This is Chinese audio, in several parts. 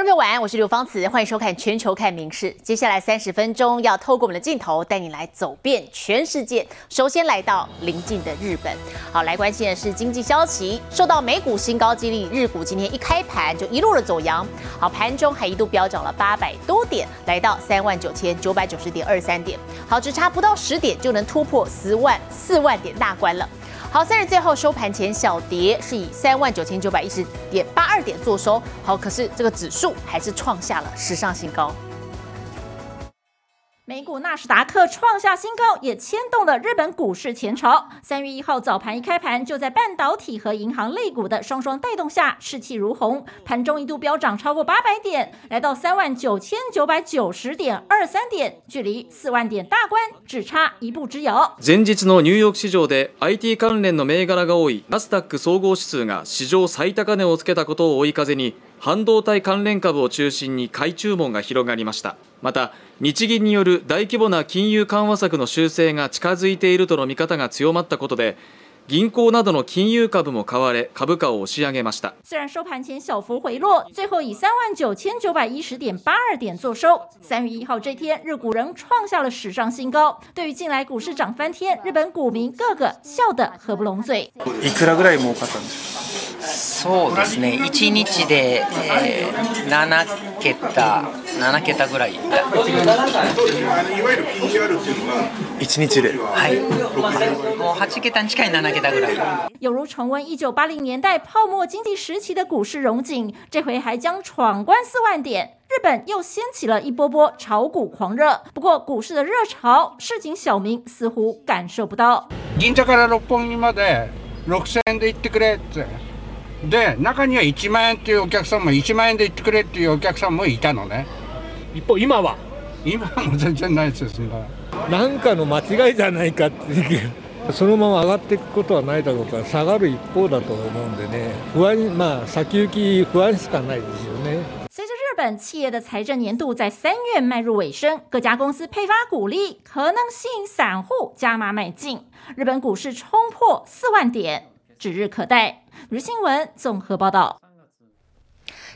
观众朋友晚安，我是刘芳慈，欢迎收看《全球看名事》。接下来三十分钟要透过我们的镜头带你来走遍全世界。首先来到邻近的日本，好来关心的是经济消息。受到美股新高激励，日股今天一开盘就一路的走阳，好盘中还一度飙涨了八百多点，来到三万九千九百九十点二三点。好，只差不到十点就能突破十万四万点大关了。好，三日最后收盘前小跌，是以三万九千九百一十点八二点做收。好，可是这个指数还是创下了史上新高。美股纳斯达克创下新高，也牵动了日本股市前朝。三月一号早盘一开盘，就在半导体和银行类股的双双带动下，士气如虹。盘中一度飙涨超过八百点，来到三万九千九百九十点二三点，距离四万点大关只差一步之遥。前日のニューヨーク市場で IT 関連の銘柄が多いナスダック総合指数が史上最高値をつけたことを追い風に 半導体関連株を中心に買い注文が広がりましたまた日銀による大規模な金融緩和策の修正が近づいているとの見方が強まったことで銀行などの金融株も買われ株価を押し上げました虽然收盘前小幅回落，最后以三万九千九百一十点八二点做收。三月一号这天，日股仍创下了史上新高。对于近来股市涨翻天，日本股民个个笑得合不拢嘴。いくらぐらい儲かったんですかそうですね。1日で、えー、7桁7桁ぐらい。1日で。はい。もう8桁に近い7桁ぐらい。有如重温一九八零年代泡沫经济时期的股市荣景，这回还将闯关四万点。日本又掀起了一波波炒股狂热，不过股市的热潮，市井小民似乎感受不到。銀座から六本木まで6000円で行ってくれってで中には1万円っていうお客さんも1万円で行ってくれっていうお客さんもいたのね。一方今は？今はもう全然ないですよそんな。何かの間違いじゃないかっていう。そのまま上がっていくことはないだろうから下がる一方だと思うんでね。不安まあ先行き不安しかないですよね。随着日本企业的财政年度在三月迈入尾声，各家公司配发股利，可能吸引散户加码买进。日本股市冲破四万点，指日可待。如新闻综合报道。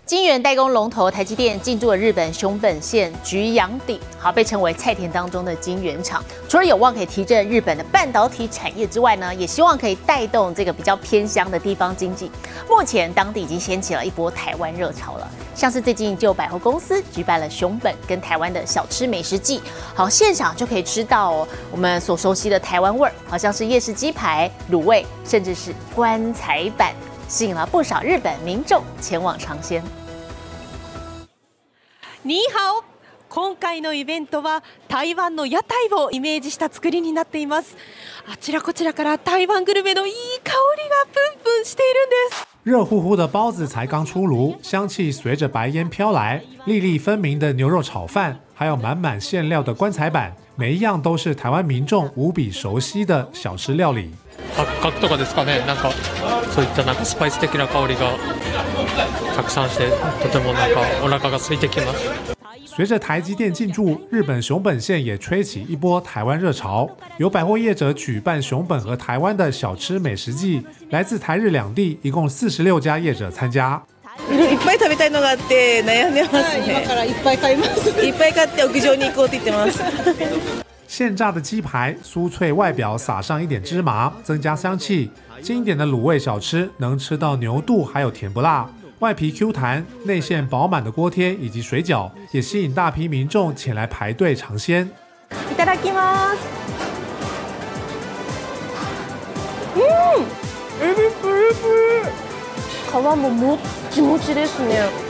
晶圆代工龙头台积电进驻了日本熊本县菊阳町，好被称为菜田当中的晶圆厂。除了有望可以提振日本的半导体产业之外呢，也希望可以带动这个比较偏乡的地方经济。目前当地已经掀起了一波台湾热潮了，像是最近就百货公司举办了熊本跟台湾的小吃美食季，好现场就可以吃到哦我们所熟悉的台湾味儿，好像是夜市鸡排、卤味，甚至是棺材板。吸引了不少日本民众前往尝鲜。ニーハオ今回のイベントは台湾の屋台をイメージした作りになっていますあちらこちらから台湾グルメのいい香りがプンプンしているんです热乎乎的包子才刚出炉，香气随着白烟飘来，粒粒分明的牛肉炒饭，还有满满馅料的棺材板，每一样都是台湾民众无比熟悉的小吃料理。 八角とかですかねなんかそういったなんかスパイス的な香りがたくさんしてとてもなんかお腹が空いてきます随着台积电进驻，日本熊本县也吹起一波台湾热潮，有百货业者举办熊本和台湾的小吃美食季，来自台日两地一共四十六家业者参加。いっぱい食べたいのがあって悩んでますね。今からいっぱい買います。いっぱい買って屋上に行こうって言ってます。 现炸的鸡排，酥脆外表撒上一点芝麻，增加香气。经典的卤味小吃，能吃到牛肚，还有甜不辣。外皮 Q 弹，内馅饱满的锅贴以及水饺，也吸引大批民众前来排队尝鲜。いただきます。うん、エビプリプリ。皮ももっちもちですね。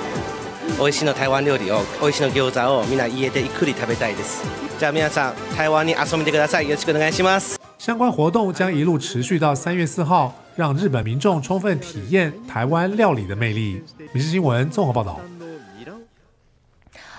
美味しいの台湾料理を美味しいの餃子をみんな家でゆっくり食べたいですじゃあ皆さん台湾に遊びに来てくださいよろしくお願いします相关活动将一路持续到三月四号，让日本民众充分体验台湾料理的魅力。民事新闻综合报道。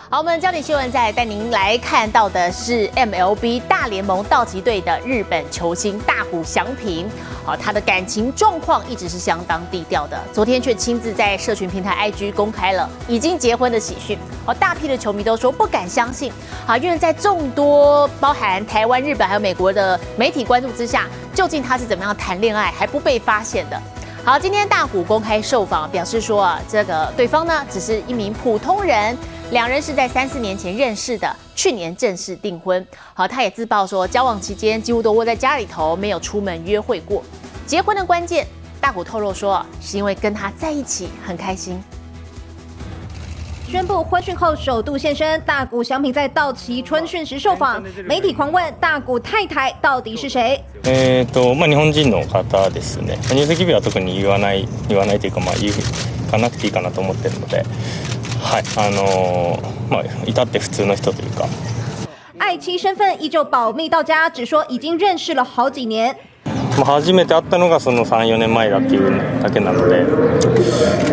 好，我们焦点新闻再带您来看到的是 MLB 大联盟道奇队的日本球星大谷翔平。好，他的感情状况一直是相当低调的，昨天却亲自在社群平台 IG 公开了已经结婚的喜讯。好，大批的球迷都说不敢相信。好，因为在众多包含台湾、日本还有美国的媒体关注之下，究竟他是怎么样谈恋爱还不被发现的？好，今天大谷公开受访，表示说啊，这个对方呢只是一名普通人，两人是在三四年前认识的，去年正式订婚。好，他也自曝说，交往期间几乎都窝在家里头，没有出门约会过。结婚的关键，大谷透露说，是因为跟他在一起很开心。宣布婚讯后首度现身，大谷翔平在道奇春训时受访，媒体狂问大谷太太到底是谁？えっとまあ日本人の方ですね。入籍日は特に言わない言わないというかまあ言かなくていいかなと思ってるので、 はいあのまあ至って普通の人というか。爱妻身份依旧保密到家，只说已经认识了好几年。まあ、初めて会ったのがその34年前だっていうだけなので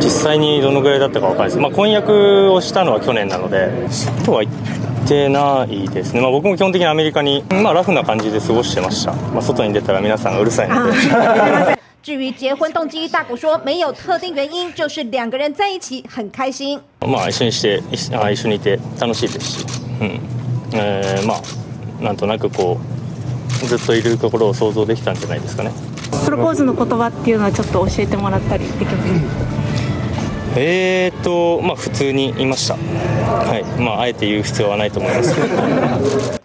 実際にどのぐらいだったか分からないです、まあ、婚約をしたのは去年なので外は行ってないですね、まあ、僕も基本的にアメリカに、まあ、ラフな感じで過ごしてました、まあ、外に出たら皆さんがうるさいので至于结婚动机，大谷说没有特定原因，就是两个人在一起很开心。まあ一緒にして一あ一緒にいて楽しいですし、うん。えー、まあなんとなくこうずっといるところを想像できたんじゃないですかね。プロポーズの言葉っていうのはちょっと教えてもらったりできます？えーとまあ普通にいました。はい。まああえて言う必要はないと思いますけど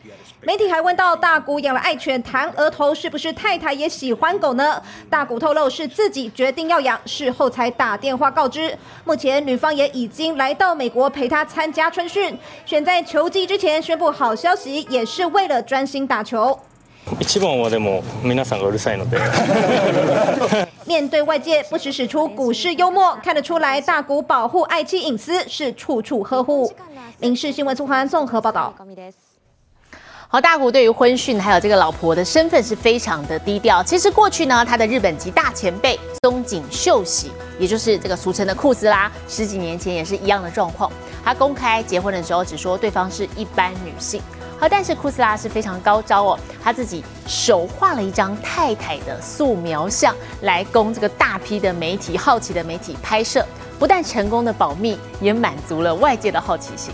媒体还问到大谷养了爱犬弹额头，是不是太太也喜欢狗呢？大谷透露是自己决定要养，事后才打电话告知。目前女方也已经来到美国陪他参加春训，选在球季之前宣布好消息，也是为了专心打球。一番はでも皆さんがうるさいので。面对外界不时使出股市幽默，看得出来大谷保护爱妻隐私是处处呵护。民事新闻综合综合报道。 好，大谷对于婚讯还有这个老婆的身份是非常的低调。其实过去呢，他的日本籍大前辈松井秀喜，也就是这个俗称的库斯拉，十几年前也是一样的状况。他公开结婚的时候只说对方是一般女性。好，但是库斯拉是非常高招哦，他自己手画了一张太太的素描像来供这个大批的媒体好奇的媒体拍摄，不但成功的保密，也满足了外界的好奇心。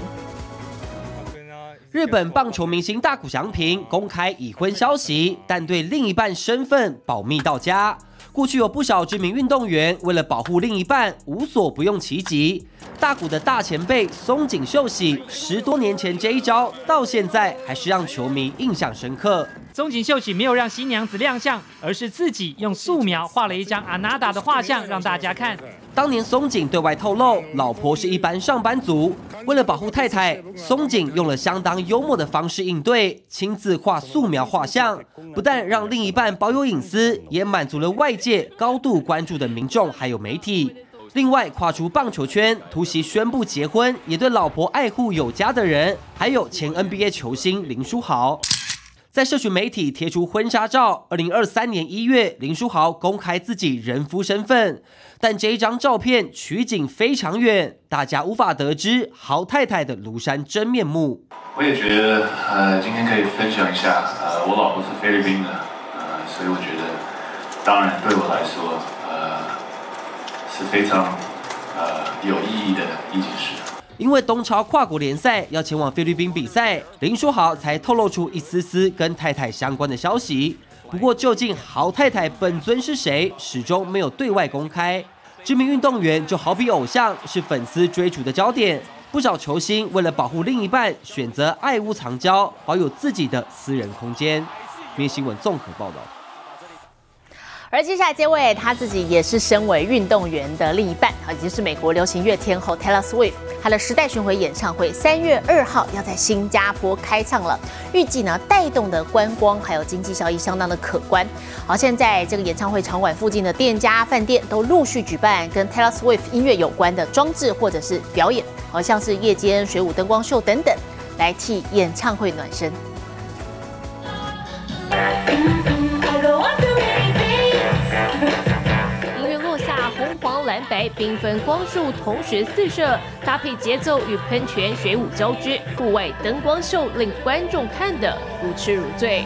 日本棒球明星大谷翔平公开已婚消息，但对另一半身份保密到家。过去有不少知名运动员为了保护另一半，无所不用其极。大谷的大前辈松井秀喜，十多年前这一招，到现在还是让球迷印象深刻。松井秀喜没有让新娘子亮相，而是自己用素描画了一张阿娜达的画像让大家看。当年松井对外透露，老婆是一般上班族，为了保护太太，松井用了相当幽默的方式应对，亲自画素描画像，不但让另一半保有隐私，也满足了外界高度关注的民众还有媒体。另外，跨出棒球圈，突袭宣布结婚，也对老婆爱护有加的人，还有前 NBA 球星林书豪。在社群媒体贴出婚纱照。二零二三年一月，林书豪公开自己人夫身份，但这一张照片取景非常远，大家无法得知豪太太的庐山真面目。我也觉得，呃，今天可以分享一下，呃，我老婆是菲律宾的，呃，所以我觉得，当然对我来说，呃，是非常，呃，有意义的一件事。因为东超跨国联赛要前往菲律宾比赛，林书豪才透露出一丝丝跟太太相关的消息。不过，究竟豪太太本尊是谁，始终没有对外公开。知名运动员就好比偶像，是粉丝追逐的焦点。不少球星为了保护另一半，选择爱屋藏娇，保有自己的私人空间。明新闻综合报道。而接下来这位，他自己也是身为运动员的另一半，啊，已经是美国流行乐天后 Taylor Swift。他的时代巡回演唱会三月二号要在新加坡开唱了，预计呢带动的观光还有经济效益相当的可观。好，现在这个演唱会场馆附近的店家、饭店都陆续举办跟 Taylor Swift 音乐有关的装置或者是表演，好像是夜间水舞灯光秀等等，来替演唱会暖身。蓝白缤纷光束同时四射，搭配节奏与喷泉水舞交织，户外灯光秀令观众看得如痴如醉。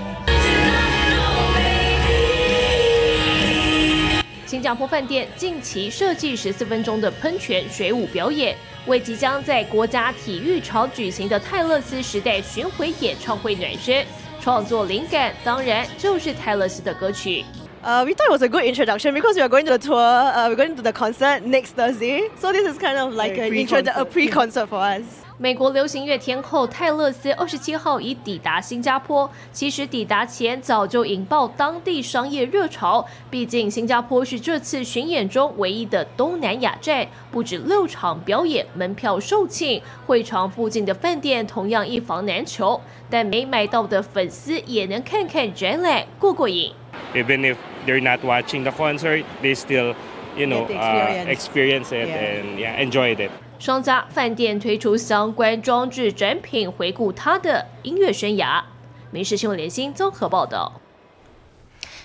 新加坡饭店近期设计十四分钟的喷泉水舞表演，为即将在国家体育场举行的泰勒斯时代巡回演唱会暖身。创作灵感当然就是泰勒斯的歌曲。Uh, we thought it was a good introduction because we are going to the tour. Uh, we're going to the concert next Thursday, so this is kind of like an intro, a pre-concert for us. 美国流行乐天后泰勒斯二十七号已抵达新加坡，其实抵达前早就引爆当地商业热潮。毕竟新加坡是这次巡演中唯一的东南亚站，不止六场表演，门票售罄，会场附近的饭店同样一房难求。但没买到的粉丝也能看看展览过过瘾。Even if they're not watching the concert, they still, you know, uh, experience it and yeah, enjoyed it. 双家饭店推出相关装置展品，回顾他的音乐生涯。民事新闻联新综合报道：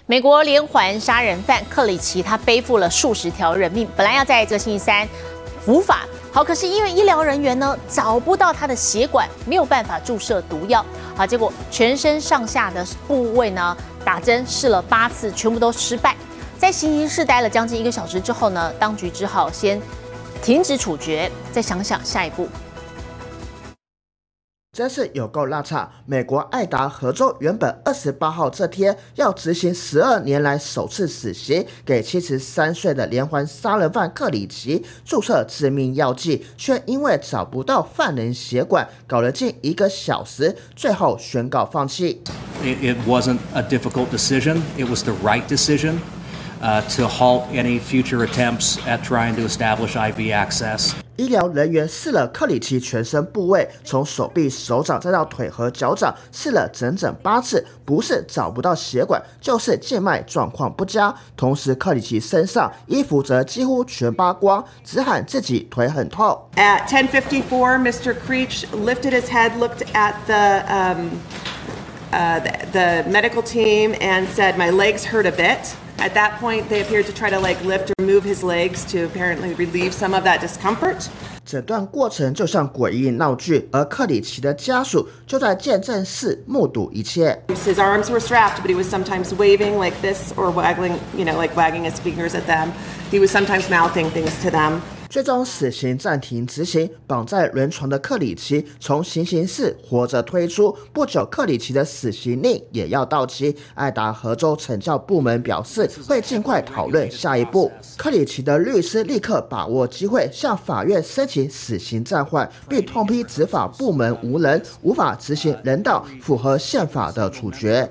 美国连环杀人犯克里奇，他背负了数十条人命，本来要在这个星期三伏法，好，可是因为医疗人员呢找不到他的血管，没有办法注射毒药，好，结果全身上下的部位呢打针试了八次，全部都失败。在行刑室待了将近一个小时之后呢，当局只好先。停止处决，再想想下一步。真是有够拉差！美国爱达荷州原本二十八号这天要执行十二年来首次死刑，给七十三岁的连环杀人犯克里奇注射致命药剂，却因为找不到犯人血管，搞了近一个小时，最后宣告放弃。It it wasn't a difficult decision. It was the right decision. uh, to halt any future attempts at trying to establish IV access. 医疗人员试了克里奇全身部位，从手臂、手掌再到腿和脚掌，试了整整八次，不是找不到血管，就是静脉状况不佳。同时，克里奇身上衣服则几乎全扒光，只喊自己腿很痛。At 10:54, Mr. Creech lifted his head, looked at the um, uh, the, the medical team, and said, "My legs hurt a bit." At that point, they appeared to try to like lift or move his legs to apparently relieve some of that discomfort. 整段过程就像诡异闹剧，而克里奇的家属就在见证室目睹一切。His arms were strapped, but he was sometimes waving like this or waggling, you know, like wagging his fingers at them. He was sometimes mouthing things to them. 最终死刑暂停执行，绑在轮床的克里奇从行刑室活着推出。不久，克里奇的死刑令也要到期。爱达荷州惩教部门表示会尽快讨论下一步。克里奇的律师立刻把握机会向法院申请死刑暂缓，并痛批执法部门无能，无法执行人道、符合宪法的处决。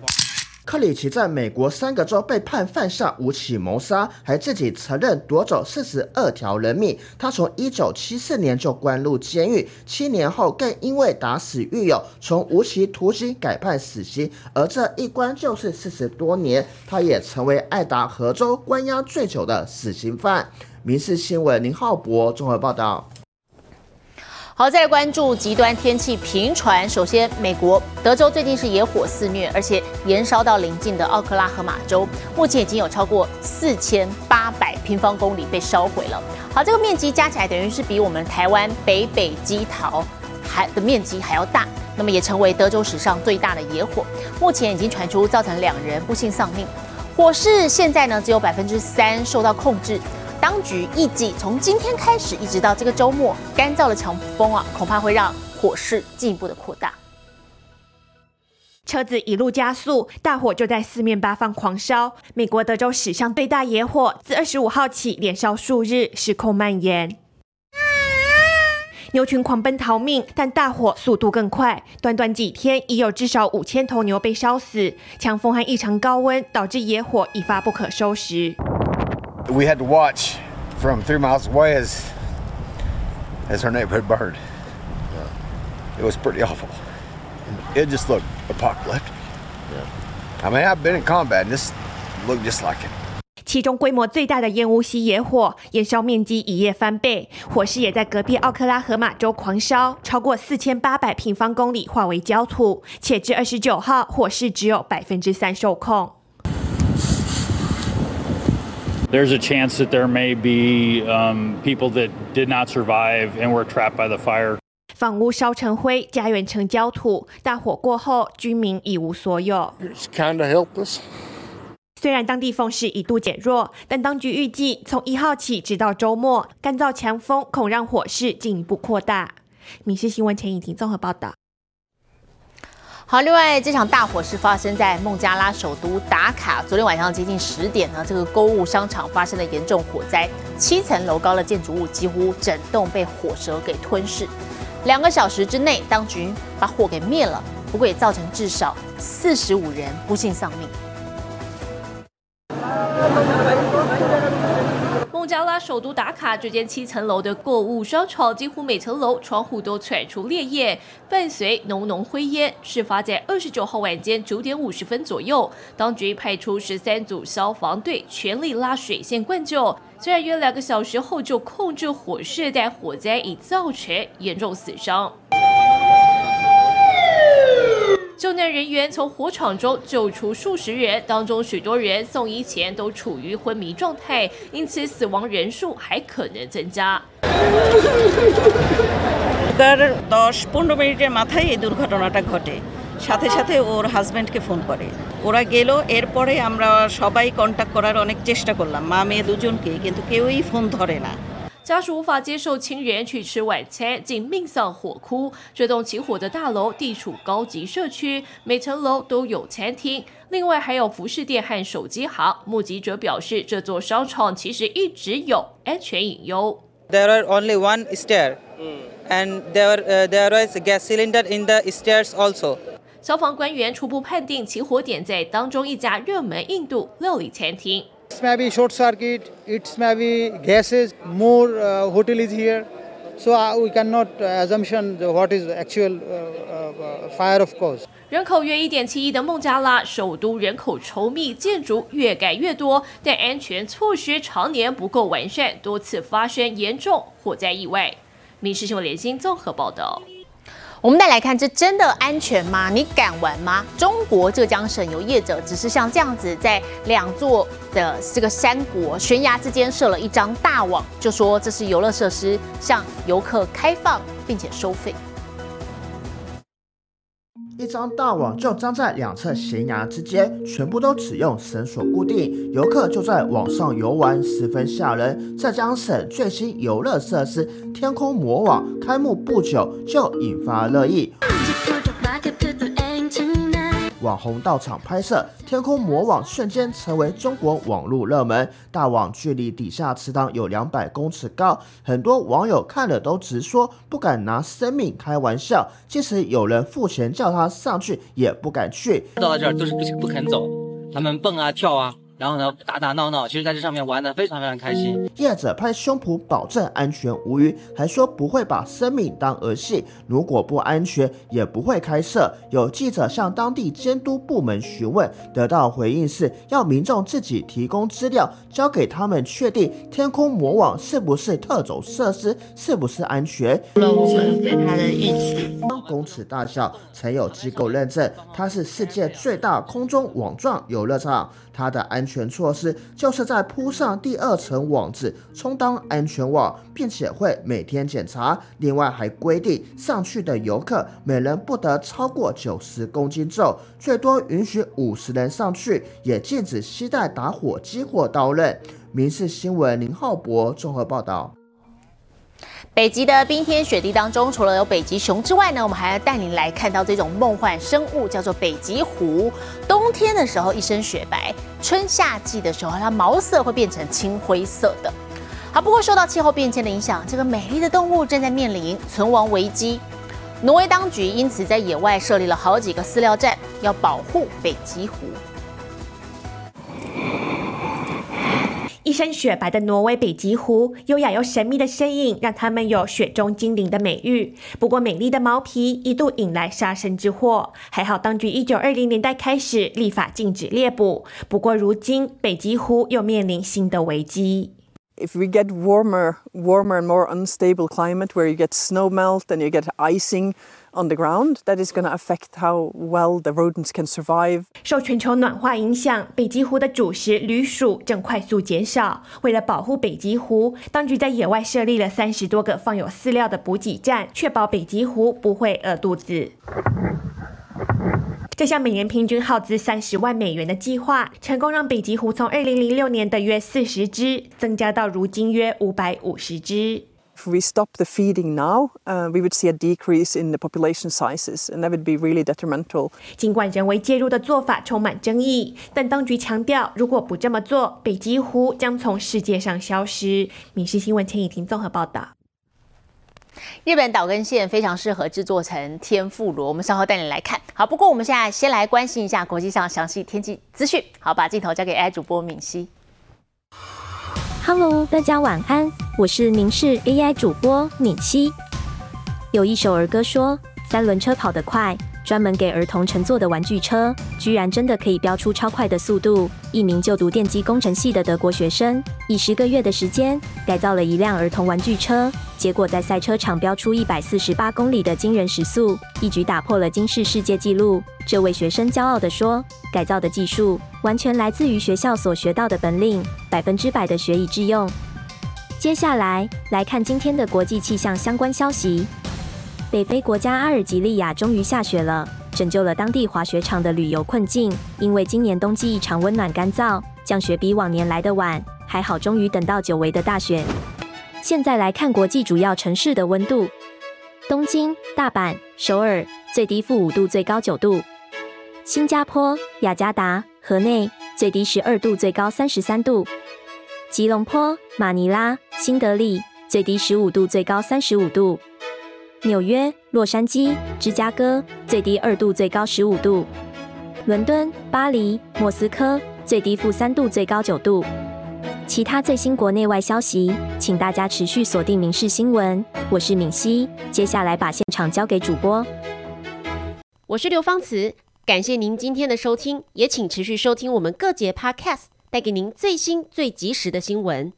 克里奇在美国三个州被判犯下五起谋杀，还自己承认夺走四十二条人命。他从一九七四年就关入监狱，七年后更因为打死狱友，从无期徒刑改判死刑，而这一关就是四十多年。他也成为爱达荷州关押最久的死刑犯。民事新闻林浩博综合报道。好，再来关注极端天气频传。首先，美国德州最近是野火肆虐，而且延烧到邻近的奥克拉荷马州，目前已经有超过四千八百平方公里被烧毁了。好，这个面积加起来等于是比我们台湾北北基桃还的面积还要大，那么也成为德州史上最大的野火。目前已经传出造成两人不幸丧命，火势现在呢只有百分之三受到控制。当局预计从今天开始一直到这个周末，干燥的强风啊，恐怕会让火势进一步的扩大。车子一路加速，大火就在四面八方狂烧。美国德州史上最大野火，自二十五号起连烧数日，失控蔓延。牛群狂奔逃命，但大火速度更快，短短几天已有至少五千头牛被烧死。强风和异常高温导致野火一发不可收拾。we had to watch from three miles away as as our neighborhood burned. It was pretty awful. It just looked apocalyptic. I mean, I've been in combat, and this looked just like it. 其中规模最大的烟雾溪野火，燃烧面积一夜翻倍，火势也在隔壁奥克拉荷马州狂烧，超过四千八百平方公里化为焦土，且至二十九号，火势只有百分之三受控。 There's a chance that there may be um, people that did not survive and were trapped by the fire. 房屋烧成灰，家园成焦土。大火过后，居民一无所有。It's kind of helpless. 虽然当地风势一度减弱，但当局预计从一号起直到周末，干燥强风恐让火势进一步扩大。民事新闻陈颖婷综合报道。好，另外这场大火是发生在孟加拉首都达卡。昨天晚上接近十点呢，这个购物商场发生了严重火灾，七层楼高的建筑物几乎整栋被火舌给吞噬。两个小时之内，当局把火给灭了，不过也造成至少四十五人不幸丧命。首都打卡这间七层楼的购物商场，几乎每层楼窗户都窜出烈焰，伴随浓浓灰烟。事发在二十九号晚间九点五十分左右，当局派出十三组消防队全力拉水线灌救，虽然约两个小时后就控制火势，但火灾已造成严重死伤。救难人员从火场中救出数十人，当中许多人送医前都处于昏迷状态，因此死亡人数还可能增加。তার দশ পনেরো মিনিটের মাথায় এই দুর্ঘটনাটা ঘটে সাথে সাথে ওর হাজব্যান্ডকে ফোন করে ওরা গেল এরপরে আমরা সবাই কন্ট্যাক্ট করার অনেক চেষ্টা করলাম মা মেয়ে দুজনকে কিন্তু কেউই ফোন ধরে না 家属无法接受亲人去吃晚餐，竟命丧火窟。这栋起火的大楼地处高级社区，每层楼都有餐厅，另外还有服饰店和手机行。目击者表示，这座商场其实一直有安全隐忧。There are only one stair, and there uh, there is a gas cylinder in the stairs also. 消防官员初步判定起火点在当中一家热门印度料理餐厅。It's maybe short circuit, it's maybe gases, more uh, hotel is here. So uh, we cannot uh, assumption what is actual uh, fire of course. 人口约一点七亿的孟加拉首都人口稠密，建筑越盖越多，但安全措施常年不够完善，多次发生严重火灾意外。民事新闻联新综合报道。我们再来看，这真的安全吗？你敢玩吗？中国浙江省有业者只是像这样子，在两座的这个山谷悬崖之间设了一张大网，就说这是游乐设施，向游客开放，并且收费。一张大网就张在两侧悬崖之间，全部都只用绳索固定，游客就在网上游玩，十分吓人。浙江省最新游乐设施“天空魔网”开幕不久就引发热议。网红到场拍摄，天空魔网瞬间成为中国网络热门。大网距离底下池塘有两百公尺高，很多网友看了都直说不敢拿生命开玩笑，即使有人付钱叫他上去，也不敢去。到了这儿都是不不肯走，他们蹦啊跳啊。然后呢，打打闹闹，其实在这上面玩的非常非常开心。业者拍胸脯保证安全无虞，还说不会把生命当儿戏，如果不安全也不会开设。有记者向当地监督部门询问，得到回应是要民众自己提供资料，交给他们确定天空魔网是不是特种设施，是不是安全。我们对它的预期，公尺大小，曾有机构认证，它是世界最大空中网状游乐场。它的安全措施就是在铺上第二层网子，充当安全网，并且会每天检查。另外还规定，上去的游客每人不得超过九十公斤重，最多允许五十人上去，也禁止携带打火机或刀刃。民事新闻林浩博综合报道。北极的冰天雪地当中，除了有北极熊之外呢，我们还要带您来看到这种梦幻生物，叫做北极狐。冬天的时候一身雪白，春夏季的时候它毛色会变成青灰色的。好，不过受到气候变迁的影响，这个美丽的动物正在面临存亡危机。挪威当局因此在野外设立了好几个饲料站，要保护北极狐。一身雪白的挪威北极狐，优雅又神秘的身影，让它们有“雪中精灵”的美誉。不过，美丽的毛皮一度引来杀身之祸。还好，当局一九二零年代开始立法禁止猎捕。不过，如今北极狐又面临新的危机。If we get warmer, warmer and more unstable climate, where you get snow melt and you get icing. on the ground that is going to affect how well the rodents can survive 受全球暖化影响北极狐的主食鼠正快速减少为了保护北极狐当局在野外设立了三十多个放有饲料的补给站确保北极狐不会饿肚子这项每年平均耗资三十万美元的计划成功让北极狐从二零零六年的约四十只增加到如今约五百五十只 if we stop the feeding now, uh, we would see a decrease in the population sizes, and that would be really detrimental. 尽管人为介入的做法充满争议，但当局强调，如果不这么做，北极狐将从世界上消失。民事新闻陈以婷综合报道。日本岛根县非常适合制作成天妇罗，我们稍后带你来看。好，不过我们现在先来关心一下国际上详细天气资讯。好，把镜头交给 AI 主播敏熙。Hello，大家晚安，我是明视 AI 主播敏熙。有一首儿歌说，三轮车跑得快。专门给儿童乘坐的玩具车，居然真的可以飙出超快的速度。一名就读电机工程系的德国学生，以十个月的时间改造了一辆儿童玩具车，结果在赛车场飙出一百四十八公里的惊人时速，一举打破了金氏世界纪录。这位学生骄傲地说：“改造的技术完全来自于学校所学到的本领，百分之百的学以致用。”接下来来看今天的国际气象相关消息。北非国家阿尔及利亚终于下雪了，拯救了当地滑雪场的旅游困境。因为今年冬季异常温暖干燥，降雪比往年来的晚，还好终于等到久违的大雪。现在来看国际主要城市的温度：东京、大阪、首尔，最低负五度，最高九度；新加坡、雅加达、河内，最低十二度，最高三十三度；吉隆坡、马尼拉、新德里，最低十五度，最高三十五度。纽约、洛杉矶、芝加哥，最低二度，最高十五度；伦敦、巴黎、莫斯科，最低负三度，最高九度。其他最新国内外消息，请大家持续锁定《民事新闻》。我是敏熙，接下来把现场交给主播。我是刘芳慈，感谢您今天的收听，也请持续收听我们各节 Podcast，带给您最新最及时的新闻。